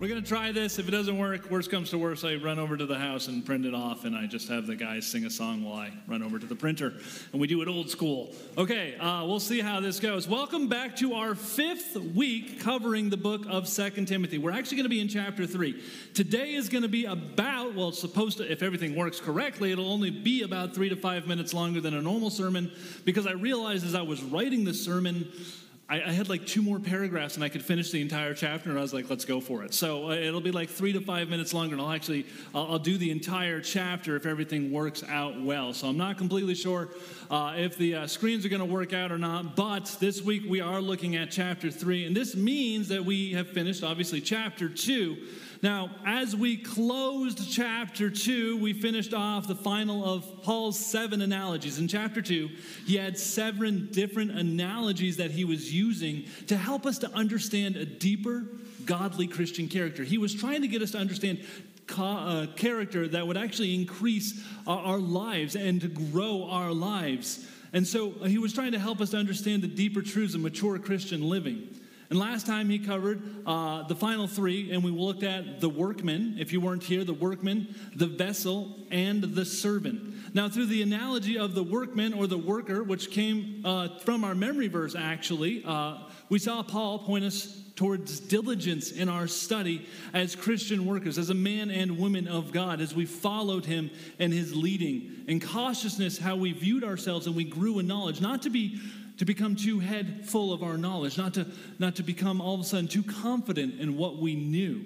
We're going to try this. If it doesn't work, worst comes to worst, I run over to the house and print it off, and I just have the guys sing a song while I run over to the printer. And we do it old school. Okay, uh, we'll see how this goes. Welcome back to our fifth week covering the book of Second Timothy. We're actually going to be in chapter 3. Today is going to be about, well, it's supposed to, if everything works correctly, it'll only be about three to five minutes longer than a normal sermon because I realized as I was writing the sermon, I, I, had like two more paragraphs and I could finish the entire chapter, and I was like, let's go for it. So uh, it'll be like three to five minutes longer, and I'll actually I'll, I'll, do the entire chapter if everything works out well. So I'm not completely sure uh, if the uh, screens are going to work out or not, but this week we are looking at chapter three, and this means that we have finished obviously chapter two. Now, as we closed chapter 2, we finished off the final of Paul's seven analogies. In chapter 2, he had seven different analogies that he was using to help us to understand a deeper, godly Christian character. He was trying to get us to understand uh, character that would actually increase our, our lives and to grow our lives. And so he was trying to help us to understand the deeper truths of mature Christian living. And last time he covered uh, the final three, and we looked at the workman, if you weren't here, the workman, the vessel, and the servant. Now, through the analogy of the workman or the worker, which came uh, from our memory verse actually, uh, we saw Paul point us towards diligence in our study as Christian workers, as a man and woman of God, as we followed him and his leading, and cautiousness, how we viewed ourselves and we grew in knowledge, not to be to become too head full of our knowledge, not to, not to become all of a sudden too confident in what we knew.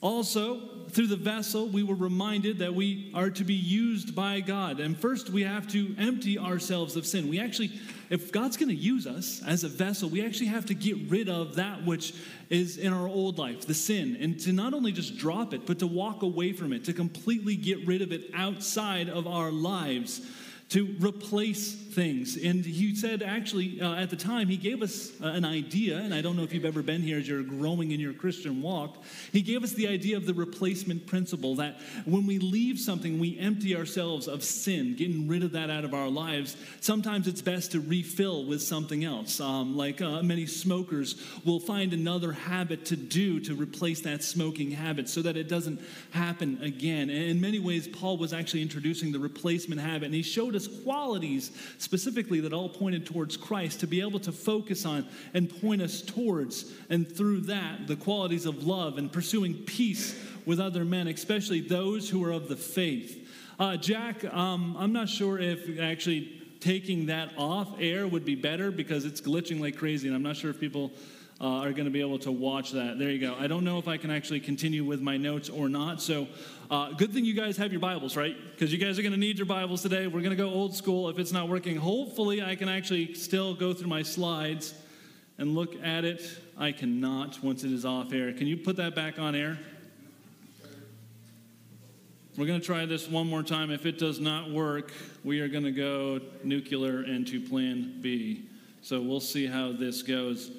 Also, through the vessel, we were reminded that we are to be used by God. And first, we have to empty ourselves of sin. We actually, if God's going to use us as a vessel, we actually have to get rid of that which is in our old life, the sin, and to not only just drop it, but to walk away from it, to completely get rid of it outside of our lives to replace things. And he said, actually, uh, at the time, he gave us uh, an idea, and I don't know if you've ever been here as you're growing in your Christian walk. He gave us the idea of the replacement principle that when we leave something, we empty ourselves of sin, getting rid of that out of our lives. Sometimes it's best to refill with something else. Um, like uh, many smokers will find another habit to do to replace that smoking habit so that it doesn't happen again. And in many ways, Paul was actually introducing the replacement habit, and he showed us qualities specifically that all pointed towards Christ to be able to focus on and point us towards, and through that, the qualities of love and pursuing peace with other men, especially those who are of the faith. Uh, Jack, um, I'm not sure if actually taking that off air would be better because it's glitching like crazy, and I'm not sure if people uh, are going to be able to watch that. There you go. I don't know if I can actually continue with my notes or not. So, uh, good thing you guys have your Bibles, right? Because you guys are going to need your Bibles today. We're going to go old school. If it's not working, hopefully I can actually still go through my slides and look at it. I cannot once it is off air. Can you put that back on air? We're going to try this one more time. If it does not work, we are going to go nuclear and to plan B. So we'll see how this goes.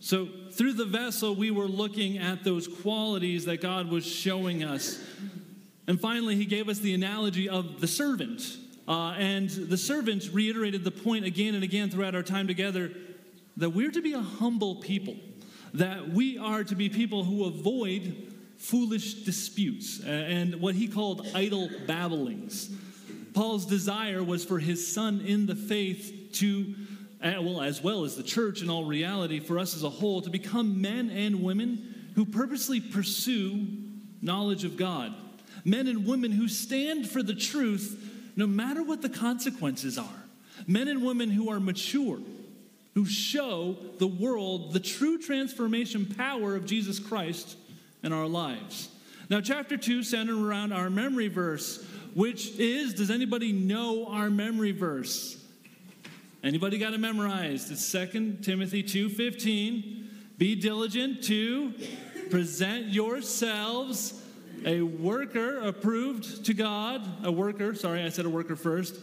So, through the vessel, we were looking at those qualities that God was showing us. And finally, he gave us the analogy of the servant. Uh, and the servant reiterated the point again and again throughout our time together that we're to be a humble people, that we are to be people who avoid foolish disputes and what he called idle babblings. Paul's desire was for his son in the faith to well, as well as the church in all reality, for us as a whole, to become men and women who purposely pursue knowledge of God. Men and women who stand for the truth no matter what the consequences are. Men and women who are mature, who show the world the true transformation power of Jesus Christ in our lives. Now, chapter 2 centered around our memory verse, which is, does anybody know our memory verse? Anybody got it memorized? It's 2 Timothy 2:15. Be diligent to present yourselves a worker approved to God, a worker, sorry, I said a worker first,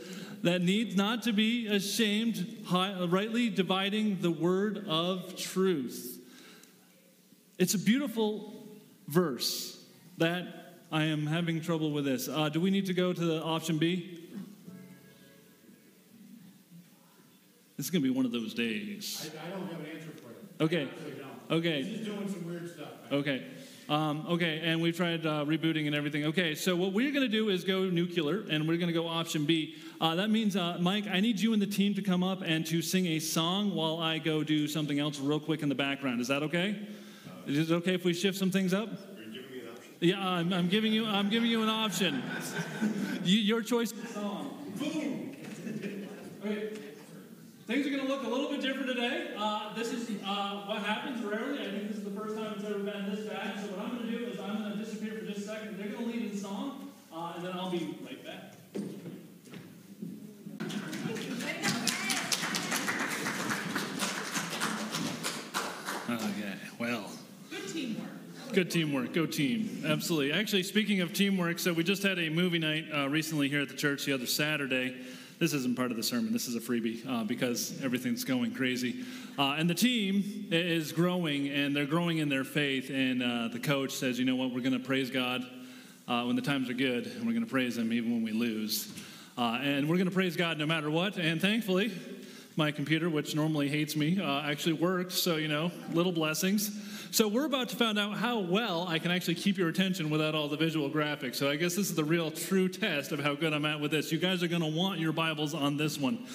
that needs not to be ashamed, rightly dividing the word of truth. It's a beautiful verse that I am having trouble with this. Uh, do we need to go to the option B? This is going to be one of those days. I, I don't have an answer for you. Okay. Okay. Okay. He's doing some weird stuff. Okay. Um, okay, and we've tried uh, rebooting and everything. Okay, so what we're going to do is go nuclear, and we're going to go option B. Uh, that means, uh, Mike, I need you and the team to come up and to sing a song while I go do something else real quick in the background. Is that okay? Is it okay if we shift some things up? Yeah, I'm, I'm, giving you. I'm giving you an option. you, your choice. Song. Boom. Okay. Things are going to look a little bit different today. Uh, this is uh, what happens rarely. I think this is the first time it's ever been this bad. So what I'm going to do is I'm going to disappear for just a second. They're going to lead in song, uh, and then I'll be right back. Okay. Well. Good teamwork. Good teamwork. Go team. Absolutely. Actually, speaking of teamwork, so we just had a movie night uh, recently here at the church the other Saturday. This isn't part of the sermon. This is a freebie uh, because everything's going crazy. Uh, and the team is growing, and they're growing in their faith. And uh, the coach says, you know what, we're going to praise God uh, when the times are good, and we're going to praise Him even when we lose. Uh, and we're going to praise God no matter what. And thankfully, my computer, which normally hates me, uh, actually worked. So, you know, little blessings. So, we're about to find out how well I can actually keep your attention without all the visual graphics. So, I guess this is the real true test of how good I'm at with this. You guys are going to want your Bibles on this one.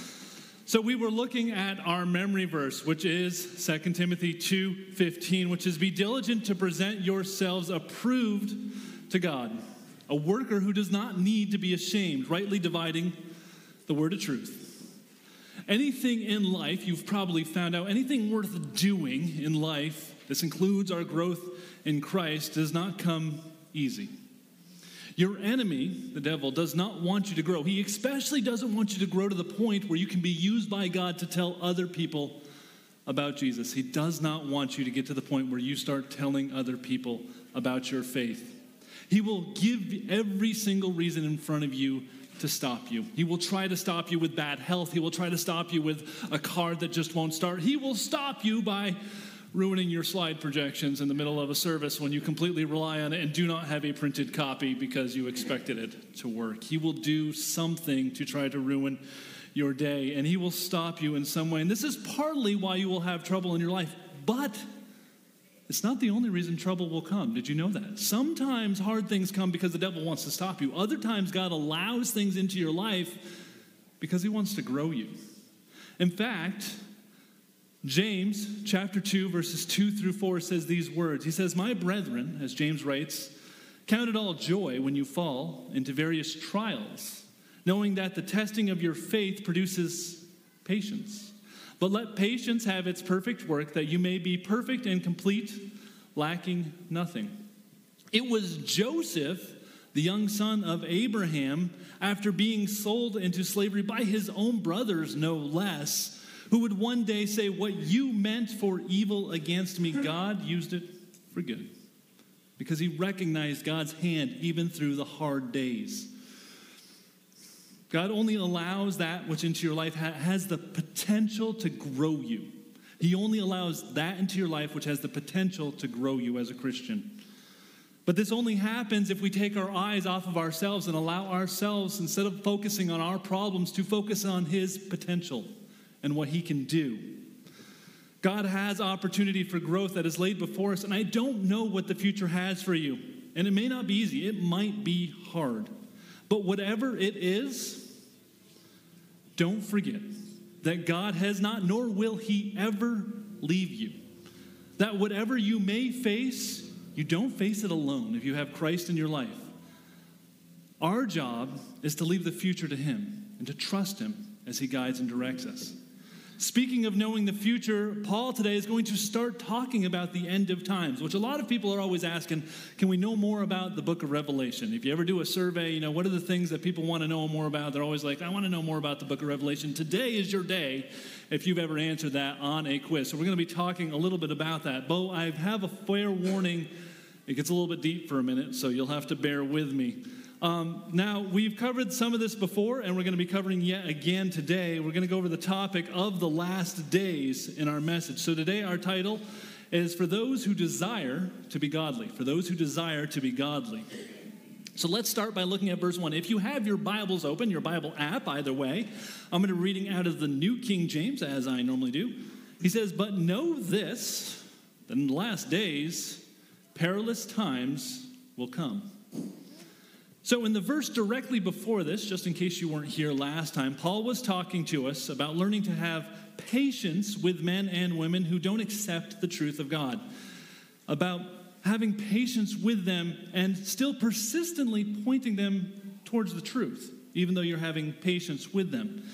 So we were looking at our memory verse, which is 2 Timothy 2:15, which is be diligent to present yourselves approved to God, a worker who does not need to be ashamed, rightly dividing the word of truth. Anything in life you've probably found out, anything worth doing in life, this includes our growth in Christ, does not come easy. Your enemy, the devil, does not want you to grow. He especially doesn't want you to grow to the point where you can be used by God to tell other people about Jesus. He does not want you to get to the point where you start telling other people about your faith. He will give every single reason in front of you to stop you. He will try to stop you with bad health. He will try to stop you with a car that just won't start. He will stop you by ruining your slide projections in the middle of a service when you completely rely on it and do not have a printed copy because you expected it to work. He will do something to try to ruin your day and he will stop you in some way. And this is partly why you will have trouble in your life. But it's not the only reason trouble will come. Did you know that? Sometimes hard things come because the devil wants to stop you. Other times, God allows things into your life because he wants to grow you. In fact, James chapter 2, verses 2 through 4 says these words. He says, My brethren, as James writes, count it all joy when you fall into various trials, knowing that the testing of your faith produces patience. But let patience have its perfect work, that you may be perfect and complete, lacking nothing. It was Joseph, the young son of Abraham, after being sold into slavery by his own brothers, no less who would one day say, What you meant for evil against me, God used it for good. Because he recognized God's hand even through the hard days. God only allows that which into your life has the potential to grow you. He only allows that into your life which has the potential to grow you as a Christian. But this only happens if we take our eyes off of ourselves and allow ourselves, instead of focusing on our problems, to focus on His potential and what He can do. God has opportunity for growth that is laid before us, and I don't know what the future has for you. And it may not be easy, it might be hard. But whatever it is, don't forget that God has not, nor will He ever leave you. That whatever you may face, you don't face it alone if you have Christ in your life. Our job is to leave the future to Him and to trust Him as He guides and directs us. Speaking of knowing the future, Paul today is going to start talking about the end of times, which a lot of people are always asking, can we know more about the book of Revelation? If you ever do a survey, you know, what are the things that people want to know more about? They're always like, I want to know more about the book of Revelation. Today is your day if you've ever answered that on a quiz. So we're going to be talking a little bit about that. But I have a fair warning. It gets a little bit deep for a minute, so you'll have to bear with me. Um, now, we've covered some of this before, and we're going to be covering yet again today. We're going to go over the topic of the last days in our message. So, today, our title is For Those Who Desire to Be Godly. For those who desire to be godly. So let's start by looking at verse 1. If you have your Bibles open, your Bible app, either way, I'm going to be reading out of the New King James, as I normally do. He says, But know this, that in the last days perilous times will come. So, in the verse directly before this, just in case you weren't here last time, Paul was talking to us about learning to have patience with men and women who don't accept the truth of God, about having patience with them and still persistently pointing them towards the truth, even though you're having patience with them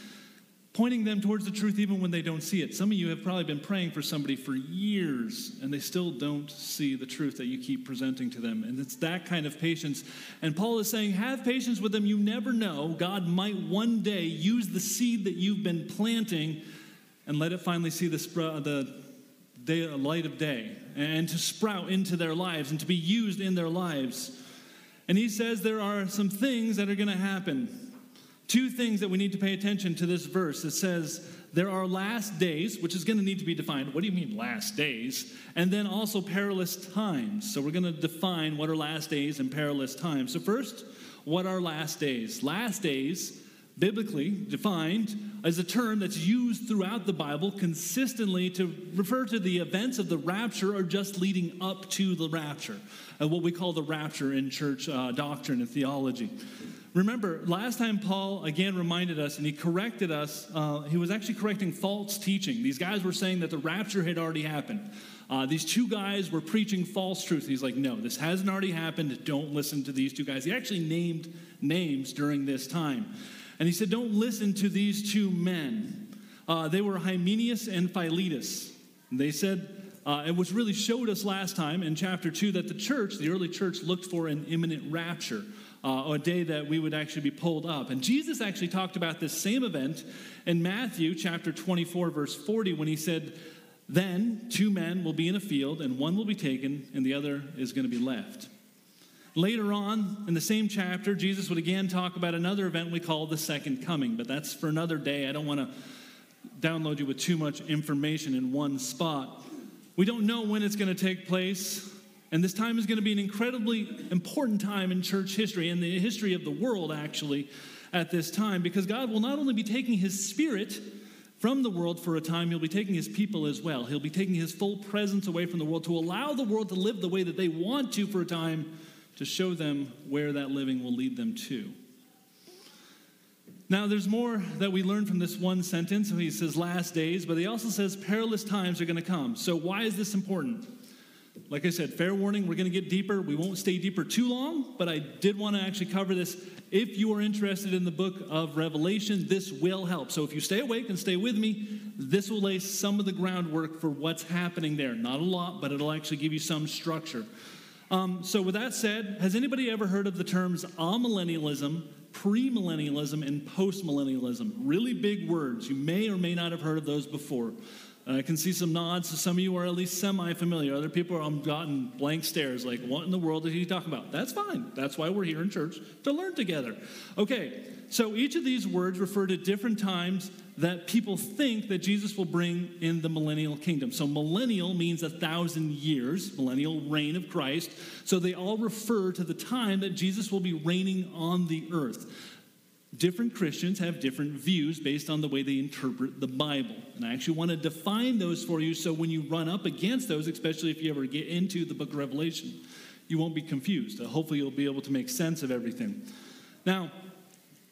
pointing them towards the truth even when they don't see it. Some of you have probably been praying for somebody for years and they still don't see the truth that you keep presenting to them. And it's that kind of patience. And Paul is saying, have patience with them. You never know. God might one day use the seed that you've been planting and let it finally see the, the day, light of day and to sprout into their lives and to be used in their lives. And he says there are some things that are going to happen Two things that we need to pay attention to this verse. It says, there are last days, which is going to need to be defined. What do you mean, last days? And then also perilous times. So we're going to define what are last days and perilous times. So, first, what are last days? Last days, biblically defined, is a term that's used throughout the Bible consistently to refer to the events of the rapture or just leading up to the rapture, uh, what we call the rapture in church uh, doctrine and theology. Remember, last time Paul again reminded us and he corrected us, uh, he was actually correcting false teaching. These guys were saying that the rapture had already happened. Uh, these two guys were preaching false truth. He's like, no, this hasn't already happened. Don't listen to these two guys. He actually named names during this time. And he said, don't listen to these two men. Uh, they were Hymenaeus and Philetus. They said, uh, and which really showed us last time in chapter 2 that the church, the early church, looked for an imminent rapture uh, a day that we would actually be pulled up. And Jesus actually talked about this same event in Matthew chapter 24, verse 40, when he said, Then two men will be in a field, and one will be taken, and the other is going to be left. Later on in the same chapter, Jesus would again talk about another event we call the second coming, but that's for another day. I don't want to download you with too much information in one spot. We don't know when it's going to take place. And this time is going to be an incredibly important time in church history and the history of the world, actually, at this time, because God will not only be taking his spirit from the world for a time, he'll be taking his people as well. He'll be taking his full presence away from the world to allow the world to live the way that they want to for a time to show them where that living will lead them to. Now, there's more that we learn from this one sentence. He says last days, but he also says perilous times are going to come. So, why is this important? Like I said, fair warning, we're going to get deeper. We won't stay deeper too long, but I did want to actually cover this. If you are interested in the book of Revelation, this will help. So if you stay awake and stay with me, this will lay some of the groundwork for what's happening there. Not a lot, but it'll actually give you some structure. Um, so, with that said, has anybody ever heard of the terms amillennialism, premillennialism, and postmillennialism? Really big words. You may or may not have heard of those before. I can see some nods. So some of you are at least semi familiar. Other people are um, gotten blank stares like, what in the world is he talking about? That's fine. That's why we're here in church to learn together. Okay, so each of these words refer to different times that people think that Jesus will bring in the millennial kingdom. So millennial means a thousand years, millennial reign of Christ. So they all refer to the time that Jesus will be reigning on the earth different Christians have different views based on the way they interpret the Bible. And I actually want to define those for you so when you run up against those, especially if you ever get into the book of Revelation, you won't be confused. Uh, hopefully, you'll be able to make sense of everything. Now,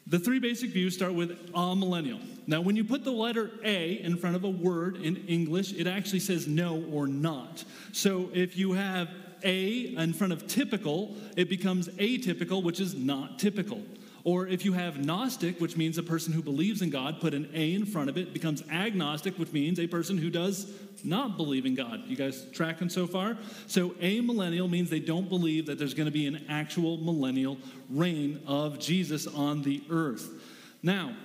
the three basic views start with amillennial. Now, when you put the letter A in front of a word in English, it actually says no or not. So if you have A in front of typical, it becomes atypical, which is not typical. Or if you have Gnostic, which means a person who believes in God, put an A in front of it, becomes agnostic, which means a person who does not believe in God. You guys tracking so far? So, amillennial means they don't believe that there's going to be an actual millennial reign of Jesus on the earth. Now,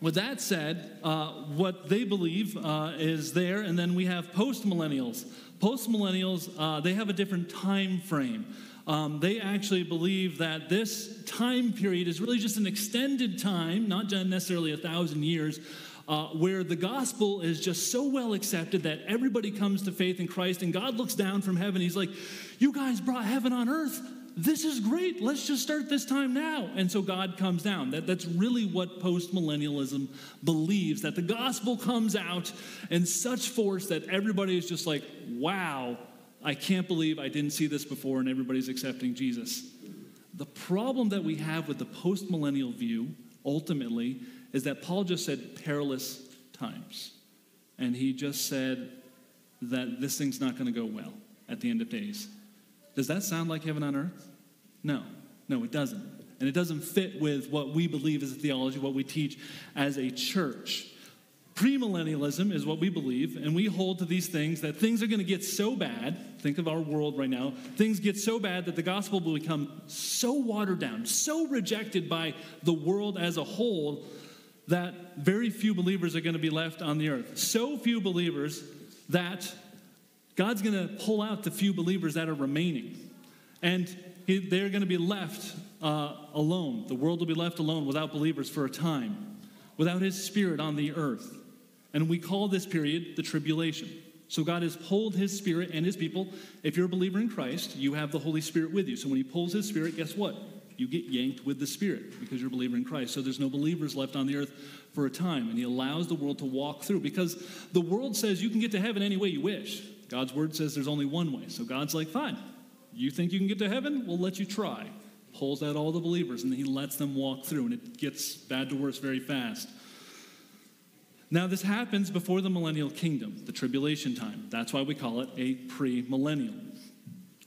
with that said, uh, what they believe uh, is there, and then we have post millennials. Post millennials, uh, they have a different time frame um, they actually believe that this time period is really just an extended time, not necessarily a thousand years, uh, where the gospel is just so well accepted that everybody comes to faith in Christ, and God looks down from heaven. He's like, You guys brought heaven on earth. This is great. Let's just start this time now. And so God comes down. That, that's really what postmillennialism believes that the gospel comes out in such force that everybody is just like, Wow, I can't believe I didn't see this before and everybody's accepting Jesus. The problem that we have with the postmillennial view, ultimately, is that Paul just said perilous times. And he just said that this thing's not going to go well at the end of days. Does that sound like heaven on earth? No, no, it doesn't. And it doesn't fit with what we believe as a theology, what we teach as a church. Premillennialism is what we believe, and we hold to these things that things are going to get so bad. Think of our world right now. Things get so bad that the gospel will become so watered down, so rejected by the world as a whole, that very few believers are going to be left on the earth. So few believers that God's going to pull out the few believers that are remaining. And they're going to be left uh, alone. The world will be left alone without believers for a time, without His Spirit on the earth. And we call this period the tribulation. So God has pulled his spirit and his people. If you're a believer in Christ, you have the Holy Spirit with you. So when he pulls his spirit, guess what? You get yanked with the spirit because you're a believer in Christ. So there's no believers left on the earth for a time. And he allows the world to walk through because the world says you can get to heaven any way you wish. God's word says there's only one way. So God's like, fine. You think you can get to heaven? We'll let you try. Pulls out all the believers and he lets them walk through. And it gets bad to worse very fast. Now, this happens before the millennial kingdom, the tribulation time. That's why we call it a premillennial.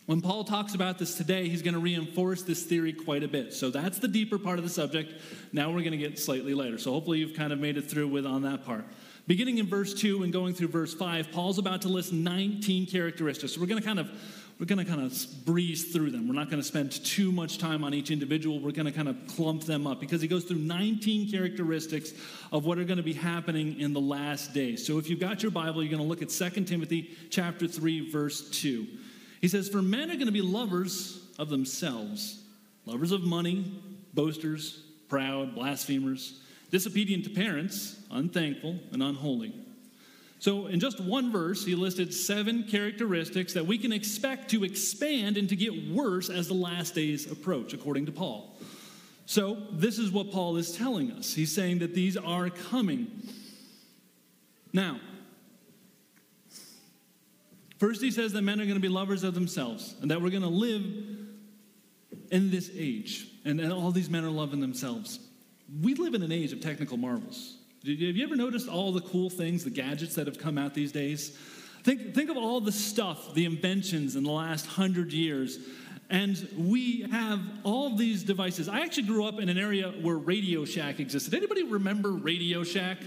When Paul talks about this today, he's going to reinforce this theory quite a bit. So that's the deeper part of the subject. Now we're going to get slightly later. So hopefully you've kind of made it through with on that part. Beginning in verse 2 and going through verse 5, Paul's about to list 19 characteristics. So we're going to kind of we're going to kind of breeze through them. We're not going to spend too much time on each individual. We're going to kind of clump them up because he goes through 19 characteristics of what are going to be happening in the last days. So if you've got your Bible, you're going to look at 2 Timothy chapter 3 verse 2. He says, "For men are going to be lovers of themselves, lovers of money, boasters, proud, blasphemers, disobedient to parents, unthankful, and unholy." So, in just one verse, he listed seven characteristics that we can expect to expand and to get worse as the last days approach, according to Paul. So, this is what Paul is telling us. He's saying that these are coming. Now, first he says that men are going to be lovers of themselves and that we're going to live in this age, and, and all these men are loving themselves. We live in an age of technical marvels. Have you ever noticed all the cool things, the gadgets that have come out these days? Think, think of all the stuff, the inventions in the last hundred years. And we have all these devices. I actually grew up in an area where Radio Shack existed. Anybody remember Radio Shack?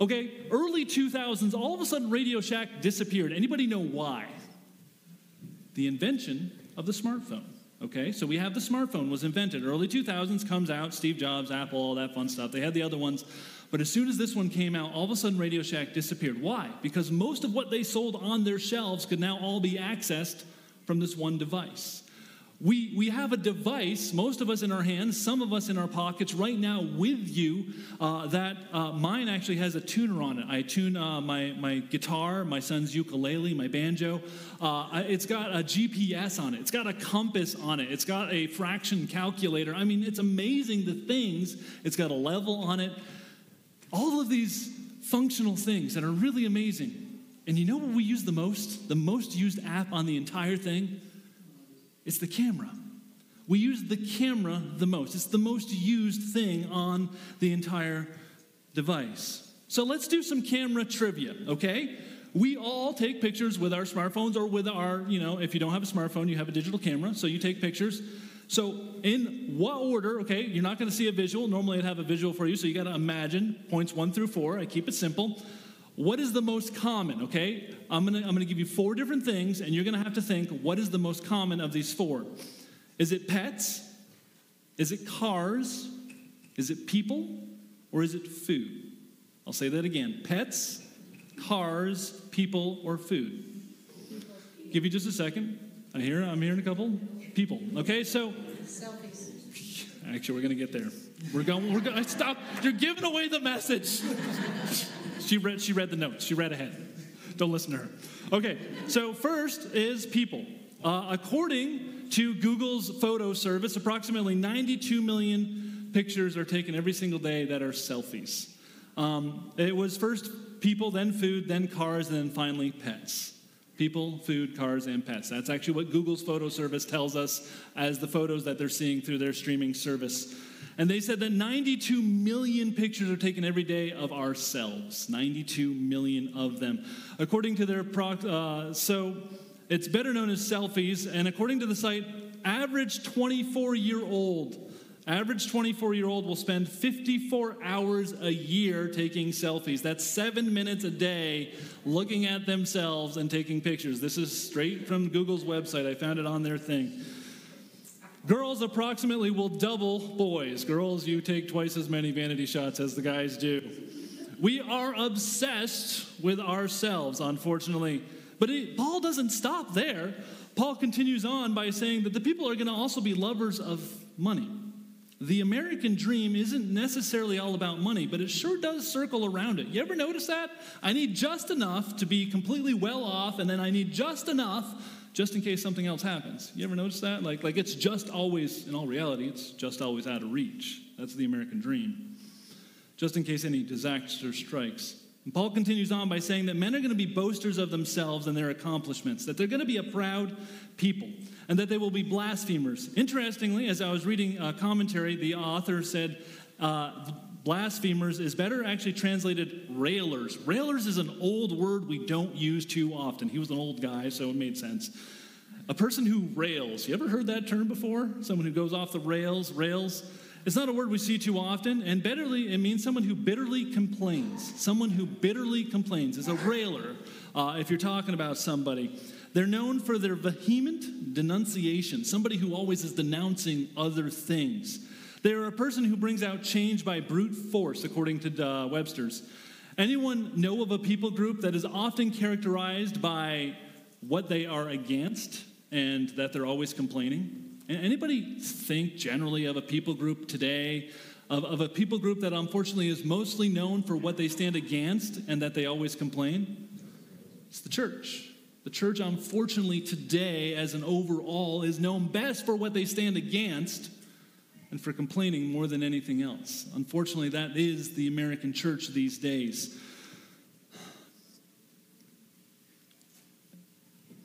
Okay, early 2000s, all of a sudden Radio Shack disappeared. Anybody know why? The invention of the smartphone. Okay, so we have the smartphone was invented. Early 2000s comes out, Steve Jobs, Apple, all that fun stuff. They had the other ones. But as soon as this one came out, all of a sudden Radio Shack disappeared. Why? Because most of what they sold on their shelves could now all be accessed from this one device. We, we have a device, most of us in our hands, some of us in our pockets right now with you, uh, that uh, mine actually has a tuner on it. I tune uh, my, my guitar, my son's ukulele, my banjo. Uh, it's got a GPS on it, it's got a compass on it, it's got a fraction calculator. I mean, it's amazing the things. It's got a level on it. All of these functional things that are really amazing. And you know what we use the most? The most used app on the entire thing? It's the camera. We use the camera the most. It's the most used thing on the entire device. So let's do some camera trivia, okay? We all take pictures with our smartphones or with our, you know, if you don't have a smartphone, you have a digital camera, so you take pictures. So, in what order, okay, you're not going to see a visual. Normally, I'd have a visual for you, so you got to imagine points one through four. I keep it simple. What is the most common, okay? I'm going to I'm going to give you four different things, and you're going to have to think what is the most common of these four? Is it pets? Is it cars? Is it people? Or is it food? I'll say that again pets, cars, people, or food. Give you just a second. I hear I'm hearing a couple people. Okay, so selfies. Actually, we're gonna get there. We're going. We're going. Stop! You're giving away the message. she read. She read the notes. She read ahead. Don't listen to her. Okay. So first is people. Uh, according to Google's photo service, approximately 92 million pictures are taken every single day that are selfies. Um, it was first people, then food, then cars, and then finally pets. People, food, cars, and pets. That's actually what Google's photo service tells us as the photos that they're seeing through their streaming service. And they said that 92 million pictures are taken every day of ourselves. 92 million of them. According to their, proc- uh, so it's better known as selfies. And according to the site, average 24 year old Average 24 year old will spend 54 hours a year taking selfies. That's seven minutes a day looking at themselves and taking pictures. This is straight from Google's website. I found it on their thing. Girls approximately will double boys. Girls, you take twice as many vanity shots as the guys do. We are obsessed with ourselves, unfortunately. But it, Paul doesn't stop there. Paul continues on by saying that the people are going to also be lovers of money. The American dream isn't necessarily all about money, but it sure does circle around it. You ever notice that? I need just enough to be completely well off, and then I need just enough just in case something else happens. You ever notice that? Like, like it's just always, in all reality, it's just always out of reach. That's the American dream. Just in case any disaster strikes. And Paul continues on by saying that men are going to be boasters of themselves and their accomplishments, that they're going to be a proud people and that they will be blasphemers. Interestingly, as I was reading a commentary, the author said uh, blasphemers is better actually translated railers. Railers is an old word we don't use too often. He was an old guy, so it made sense. A person who rails. You ever heard that term before? Someone who goes off the rails, rails. It's not a word we see too often, and bitterly, it means someone who bitterly complains. Someone who bitterly complains is a railer uh, if you're talking about somebody. They're known for their vehement denunciation, somebody who always is denouncing other things. They are a person who brings out change by brute force, according to uh, Webster's. Anyone know of a people group that is often characterized by what they are against and that they're always complaining? Anybody think generally of a people group today, of, of a people group that unfortunately is mostly known for what they stand against and that they always complain? It's the church. The church, unfortunately, today, as an overall, is known best for what they stand against and for complaining more than anything else. Unfortunately, that is the American church these days.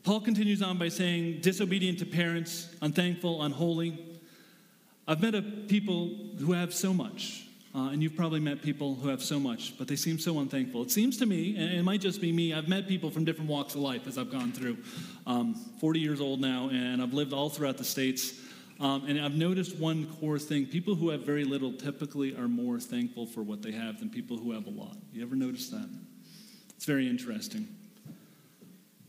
Paul continues on by saying, disobedient to parents, unthankful, unholy. I've met a people who have so much, uh, and you've probably met people who have so much, but they seem so unthankful. It seems to me, and it might just be me, I've met people from different walks of life as I've gone through. Um, 40 years old now, and I've lived all throughout the States. Um, and I've noticed one core thing people who have very little typically are more thankful for what they have than people who have a lot. You ever notice that? It's very interesting.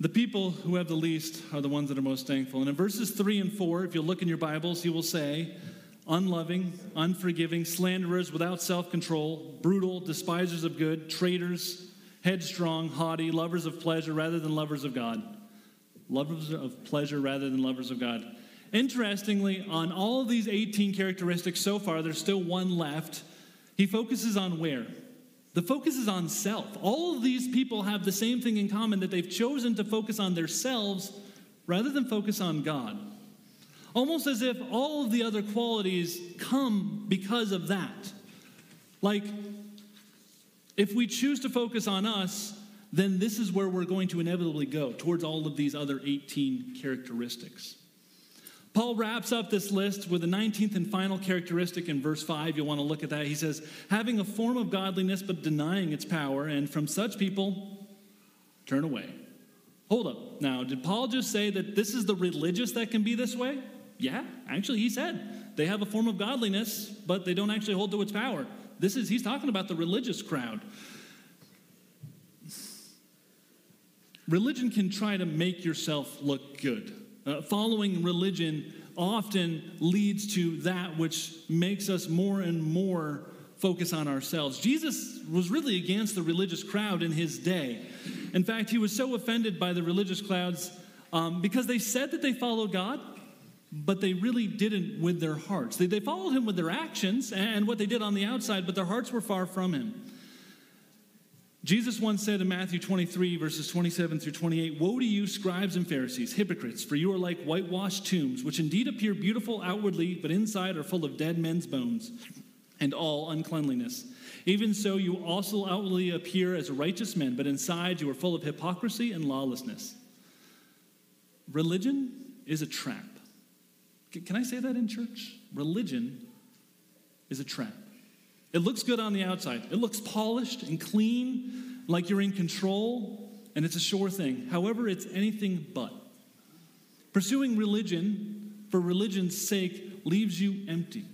The people who have the least are the ones that are most thankful. And in verses 3 and 4, if you look in your Bibles, he will say, unloving, unforgiving, slanderers, without self control, brutal, despisers of good, traitors, headstrong, haughty, lovers of pleasure rather than lovers of God. Lovers of pleasure rather than lovers of God. Interestingly, on all of these 18 characteristics so far, there's still one left. He focuses on where? The focus is on self. All of these people have the same thing in common that they've chosen to focus on themselves rather than focus on God. Almost as if all of the other qualities come because of that. Like, if we choose to focus on us, then this is where we're going to inevitably go, towards all of these other 18 characteristics. Paul wraps up this list with the 19th and final characteristic in verse 5. You'll want to look at that. He says, having a form of godliness but denying its power, and from such people, turn away. Hold up. Now, did Paul just say that this is the religious that can be this way? Yeah, actually, he said they have a form of godliness, but they don't actually hold to its power. This is, he's talking about the religious crowd. Religion can try to make yourself look good. Uh, following religion often leads to that which makes us more and more focus on ourselves. Jesus was really against the religious crowd in his day. In fact, he was so offended by the religious crowds um, because they said that they followed God, but they really didn't with their hearts. They, they followed him with their actions and what they did on the outside, but their hearts were far from him. Jesus once said in Matthew 23, verses 27 through 28, Woe to you, scribes and Pharisees, hypocrites, for you are like whitewashed tombs, which indeed appear beautiful outwardly, but inside are full of dead men's bones and all uncleanliness. Even so, you also outwardly appear as righteous men, but inside you are full of hypocrisy and lawlessness. religion is a trap. Can I say that in church? Religion is a trap. It looks good on the outside, it looks polished and clean, like you're in control, and it's a sure thing. However, it's anything but. Pursuing religion for religion's sake leaves you empty.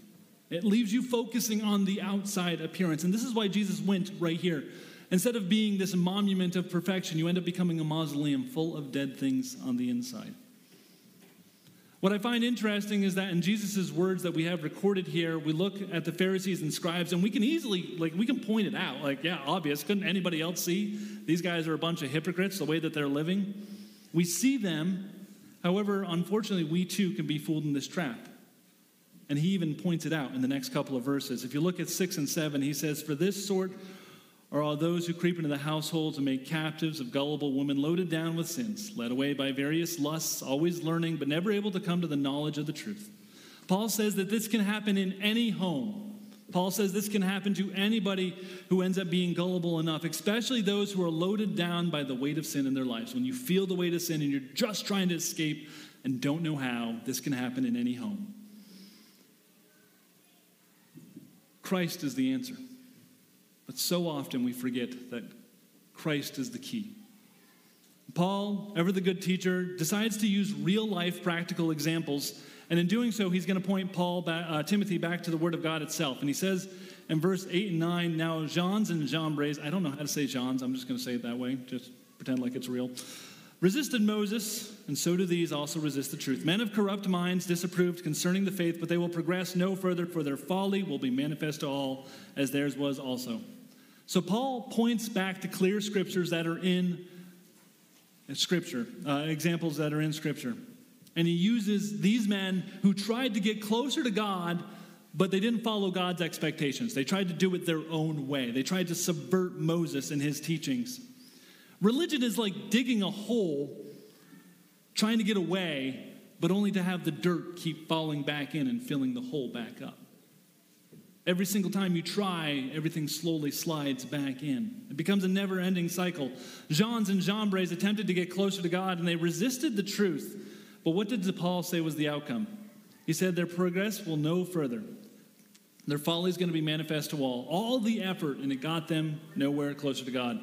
It leaves you focusing on the outside appearance. And this is why Jesus went right here. Instead of being this monument of perfection, you end up becoming a mausoleum full of dead things on the inside. What I find interesting is that in Jesus' words that we have recorded here, we look at the Pharisees and scribes, and we can easily, like, we can point it out. Like, yeah, obvious. Couldn't anybody else see? These guys are a bunch of hypocrites, the way that they're living. We see them. However, unfortunately, we too can be fooled in this trap. And he even points it out in the next couple of verses. If you look at 6 and 7, he says, For this sort are all those who creep into the households and make captives of gullible women loaded down with sins, led away by various lusts, always learning, but never able to come to the knowledge of the truth. Paul says that this can happen in any home. Paul says this can happen to anybody who ends up being gullible enough, especially those who are loaded down by the weight of sin in their lives. When you feel the weight of sin and you're just trying to escape and don't know how, this can happen in any home. Christ is the answer. But so often we forget that Christ is the key. Paul, ever the good teacher, decides to use real life practical examples, and in doing so, he's going to point Paul, back, uh, Timothy, back to the Word of God itself. And he says in verse eight and nine, "Now Jannes and Jambres, I don't know how to say Jannes. I'm just going to say it that way. Just pretend like it's real." Resisted Moses, and so do these also resist the truth. Men of corrupt minds disapproved concerning the faith, but they will progress no further, for their folly will be manifest to all, as theirs was also. So Paul points back to clear scriptures that are in Scripture, uh, examples that are in Scripture. And he uses these men who tried to get closer to God, but they didn't follow God's expectations. They tried to do it their own way, they tried to subvert Moses and his teachings. Religion is like digging a hole, trying to get away, but only to have the dirt keep falling back in and filling the hole back up. Every single time you try, everything slowly slides back in. It becomes a never ending cycle. Jannes and Jambres attempted to get closer to God and they resisted the truth. But what did Paul say was the outcome? He said, Their progress will no further. Their folly is going to be manifest to all. All the effort, and it got them nowhere closer to God.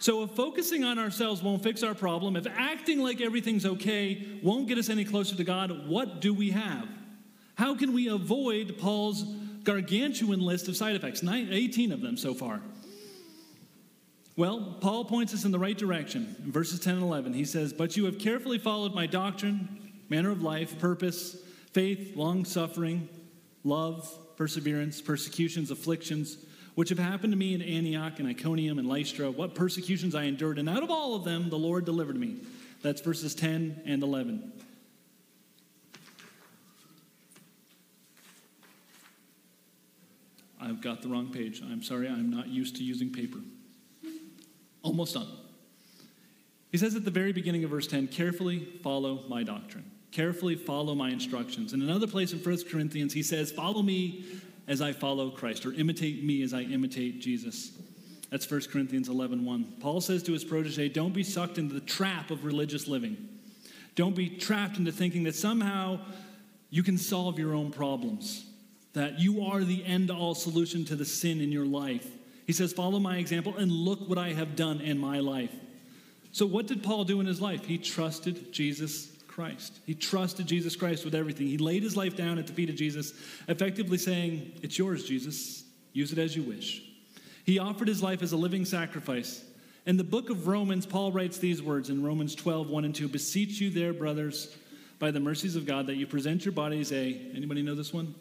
So, if focusing on ourselves won't fix our problem, if acting like everything's okay won't get us any closer to God, what do we have? How can we avoid Paul's gargantuan list of side effects, 18 of them so far. Well, Paul points us in the right direction. In verses 10 and 11, he says, But you have carefully followed my doctrine, manner of life, purpose, faith, long suffering, love, perseverance, persecutions, afflictions, which have happened to me in Antioch and Iconium and Lystra, what persecutions I endured, and out of all of them the Lord delivered me. That's verses 10 and 11. I've got the wrong page. I'm sorry, I'm not used to using paper. Almost done. He says at the very beginning of verse 10 carefully follow my doctrine, carefully follow my instructions. In another place in 1 Corinthians, he says, Follow me as I follow Christ, or imitate me as I imitate Jesus. That's 1 Corinthians 11 1. Paul says to his protege, Don't be sucked into the trap of religious living. Don't be trapped into thinking that somehow you can solve your own problems that you are the end all solution to the sin in your life. He says, Follow my example and look what I have done in my life. So, what did Paul do in his life? He trusted Jesus Christ. He trusted Jesus Christ with everything. He laid his life down at the feet of Jesus, effectively saying, It's yours, Jesus. Use it as you wish. He offered his life as a living sacrifice. In the book of Romans, Paul writes these words in Romans 12, 1 and 2 Beseech you, there, brothers, by the mercies of God, that you present your bodies a, anybody know this one?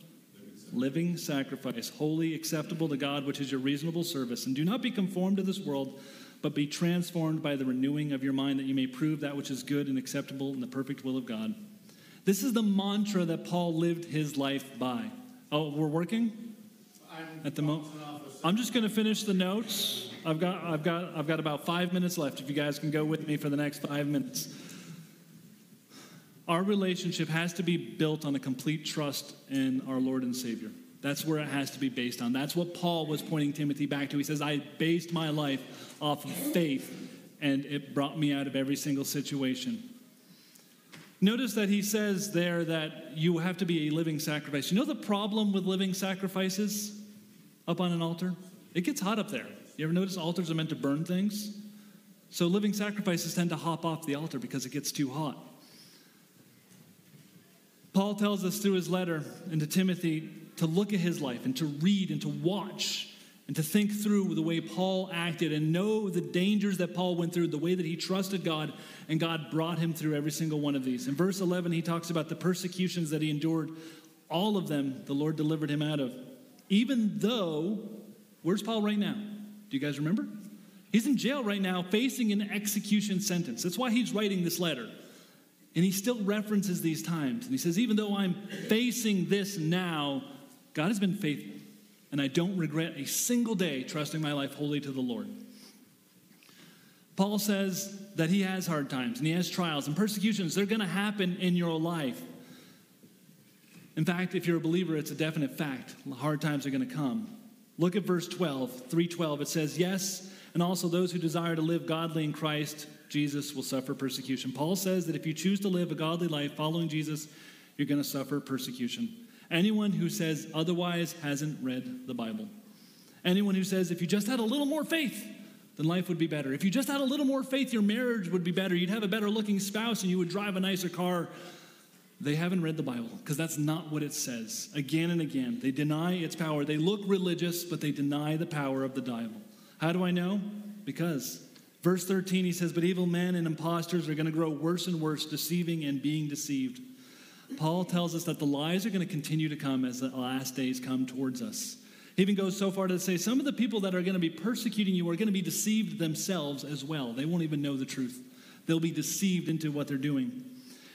Living sacrifice, holy, acceptable to God, which is your reasonable service. And do not be conformed to this world, but be transformed by the renewing of your mind, that you may prove that which is good and acceptable in the perfect will of God. This is the mantra that Paul lived his life by. Oh, we're working at the moment. I'm just going to finish the notes. I've got, I've got, I've got about five minutes left. If you guys can go with me for the next five minutes. Our relationship has to be built on a complete trust in our Lord and Savior. That's where it has to be based on. That's what Paul was pointing Timothy back to. He says, I based my life off of faith, and it brought me out of every single situation. Notice that he says there that you have to be a living sacrifice. You know the problem with living sacrifices up on an altar? It gets hot up there. You ever notice altars are meant to burn things? So living sacrifices tend to hop off the altar because it gets too hot. Paul tells us through his letter into Timothy to look at his life and to read and to watch and to think through the way Paul acted and know the dangers that Paul went through, the way that he trusted God, and God brought him through every single one of these. In verse 11, he talks about the persecutions that he endured. All of them, the Lord delivered him out of. Even though, where's Paul right now? Do you guys remember? He's in jail right now facing an execution sentence. That's why he's writing this letter. And he still references these times. And he says, even though I'm facing this now, God has been faithful and I don't regret a single day trusting my life wholly to the Lord. Paul says that he has hard times and he has trials and persecutions. They're going to happen in your life. In fact, if you're a believer, it's a definite fact. Hard times are going to come. Look at verse 12, 312. It says, Yes, and also those who desire to live godly in Christ Jesus will suffer persecution. Paul says that if you choose to live a godly life following Jesus, you're going to suffer persecution. Anyone who says otherwise hasn't read the Bible. Anyone who says, if you just had a little more faith, then life would be better. If you just had a little more faith, your marriage would be better. You'd have a better looking spouse and you would drive a nicer car. They haven't read the Bible because that's not what it says. Again and again, they deny its power. They look religious, but they deny the power of the Bible. How do I know? Because verse 13, he says, But evil men and impostors are going to grow worse and worse, deceiving and being deceived. Paul tells us that the lies are going to continue to come as the last days come towards us. He even goes so far to say some of the people that are going to be persecuting you are going to be deceived themselves as well. They won't even know the truth, they'll be deceived into what they're doing.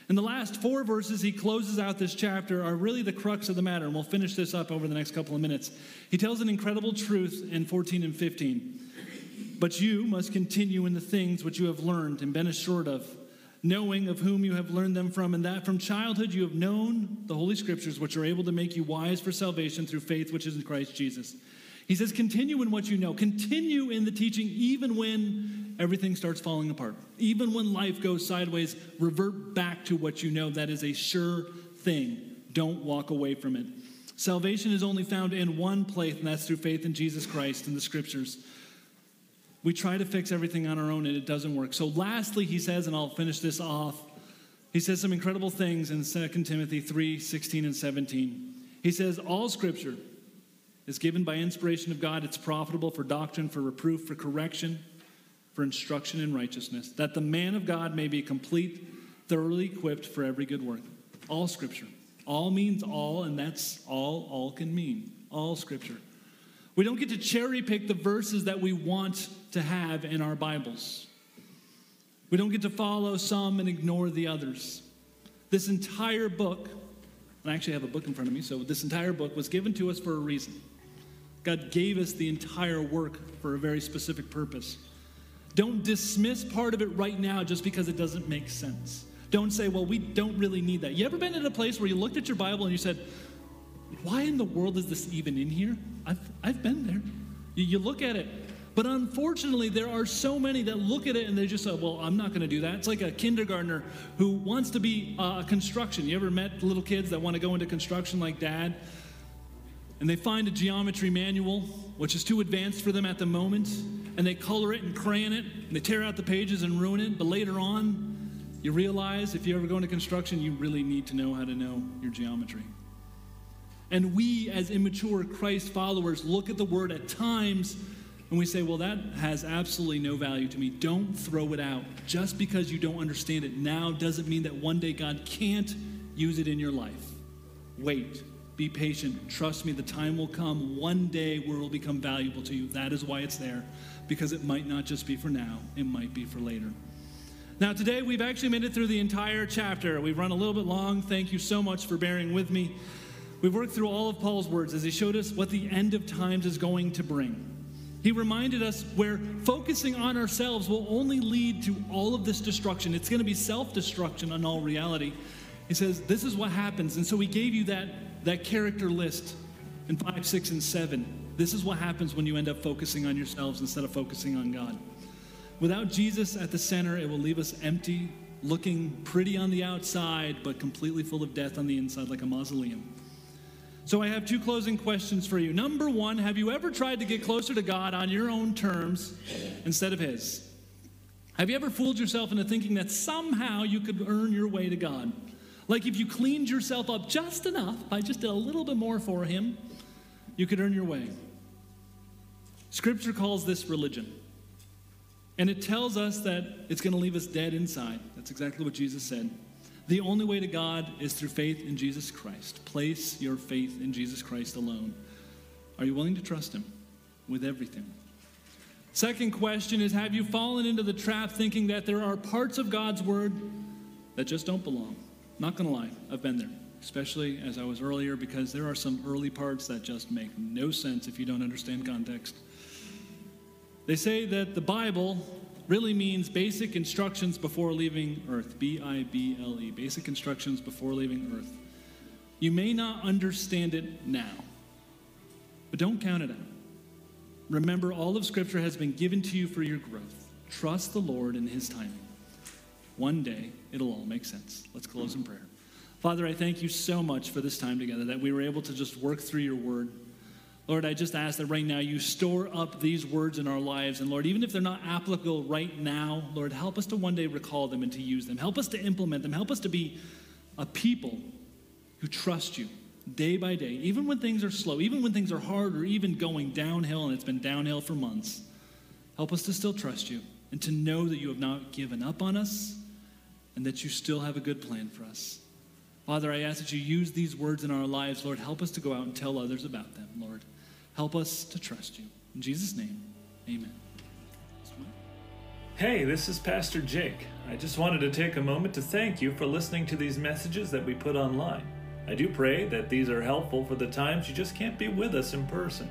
And the last four verses he closes out this chapter are really the crux of the matter, and we'll finish this up over the next couple of minutes. He tells an incredible truth in 14 and 15. But you must continue in the things which you have learned and been assured of knowing of whom you have learned them from, and that from childhood you have known the Holy Scriptures, which are able to make you wise for salvation through faith which is in Christ Jesus. He says, continue in what you know, continue in the teaching, even when everything starts falling apart, even when life goes sideways, revert back to what you know. That is a sure thing. Don't walk away from it. Salvation is only found in one place, and that's through faith in Jesus Christ and the Scriptures. We try to fix everything on our own and it doesn't work. So, lastly, he says, and I'll finish this off, he says some incredible things in 2 Timothy 3 16 and 17. He says, All scripture is given by inspiration of God. It's profitable for doctrine, for reproof, for correction, for instruction in righteousness, that the man of God may be complete, thoroughly equipped for every good work. All scripture. All means all, and that's all all can mean. All scripture. We don't get to cherry pick the verses that we want to have in our Bibles. We don't get to follow some and ignore the others. This entire book, and I actually have a book in front of me, so this entire book was given to us for a reason. God gave us the entire work for a very specific purpose. Don't dismiss part of it right now just because it doesn't make sense. Don't say, well, we don't really need that. You ever been in a place where you looked at your Bible and you said, why in the world is this even in here? I've, I've been there. You, you look at it. But unfortunately, there are so many that look at it and they just say, well, I'm not going to do that. It's like a kindergartner who wants to be uh, construction. You ever met little kids that want to go into construction like dad? And they find a geometry manual, which is too advanced for them at the moment, and they color it and crayon it, and they tear out the pages and ruin it. But later on, you realize if you ever go into construction, you really need to know how to know your geometry. And we, as immature Christ followers, look at the word at times and we say, well, that has absolutely no value to me. Don't throw it out. Just because you don't understand it now doesn't mean that one day God can't use it in your life. Wait. Be patient. Trust me, the time will come one day where it will become valuable to you. That is why it's there, because it might not just be for now, it might be for later. Now, today we've actually made it through the entire chapter. We've run a little bit long. Thank you so much for bearing with me. We've worked through all of Paul's words as he showed us what the end of times is going to bring. He reminded us where focusing on ourselves will only lead to all of this destruction. It's going to be self destruction on all reality. He says, This is what happens. And so he gave you that, that character list in 5, 6, and 7. This is what happens when you end up focusing on yourselves instead of focusing on God. Without Jesus at the center, it will leave us empty looking pretty on the outside, but completely full of death on the inside, like a mausoleum. So I have two closing questions for you. Number one, have you ever tried to get closer to God on your own terms instead of His? Have you ever fooled yourself into thinking that somehow you could earn your way to God? Like if you cleaned yourself up just enough, I just a little bit more for Him, you could earn your way. Scripture calls this religion. And it tells us that it's going to leave us dead inside. That's exactly what Jesus said. The only way to God is through faith in Jesus Christ. Place your faith in Jesus Christ alone. Are you willing to trust Him with everything? Second question is Have you fallen into the trap thinking that there are parts of God's Word that just don't belong? Not going to lie, I've been there, especially as I was earlier, because there are some early parts that just make no sense if you don't understand context. They say that the Bible really means basic instructions before leaving earth. B I B L E. Basic instructions before leaving earth. You may not understand it now, but don't count it out. Remember, all of Scripture has been given to you for your growth. Trust the Lord in His timing. One day, it'll all make sense. Let's close in prayer. Father, I thank you so much for this time together, that we were able to just work through your word. Lord, I just ask that right now you store up these words in our lives. And Lord, even if they're not applicable right now, Lord, help us to one day recall them and to use them. Help us to implement them. Help us to be a people who trust you day by day, even when things are slow, even when things are hard, or even going downhill, and it's been downhill for months. Help us to still trust you and to know that you have not given up on us and that you still have a good plan for us. Father, I ask that you use these words in our lives. Lord, help us to go out and tell others about them, Lord. Help us to trust you. In Jesus' name, amen. Hey, this is Pastor Jake. I just wanted to take a moment to thank you for listening to these messages that we put online. I do pray that these are helpful for the times you just can't be with us in person.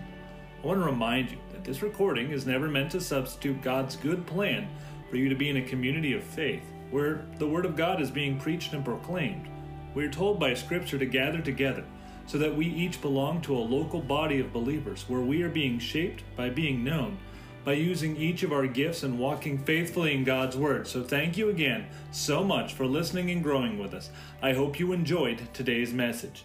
I want to remind you that this recording is never meant to substitute God's good plan for you to be in a community of faith where the Word of God is being preached and proclaimed. We are told by Scripture to gather together so that we each belong to a local body of believers where we are being shaped by being known, by using each of our gifts and walking faithfully in God's Word. So thank you again so much for listening and growing with us. I hope you enjoyed today's message.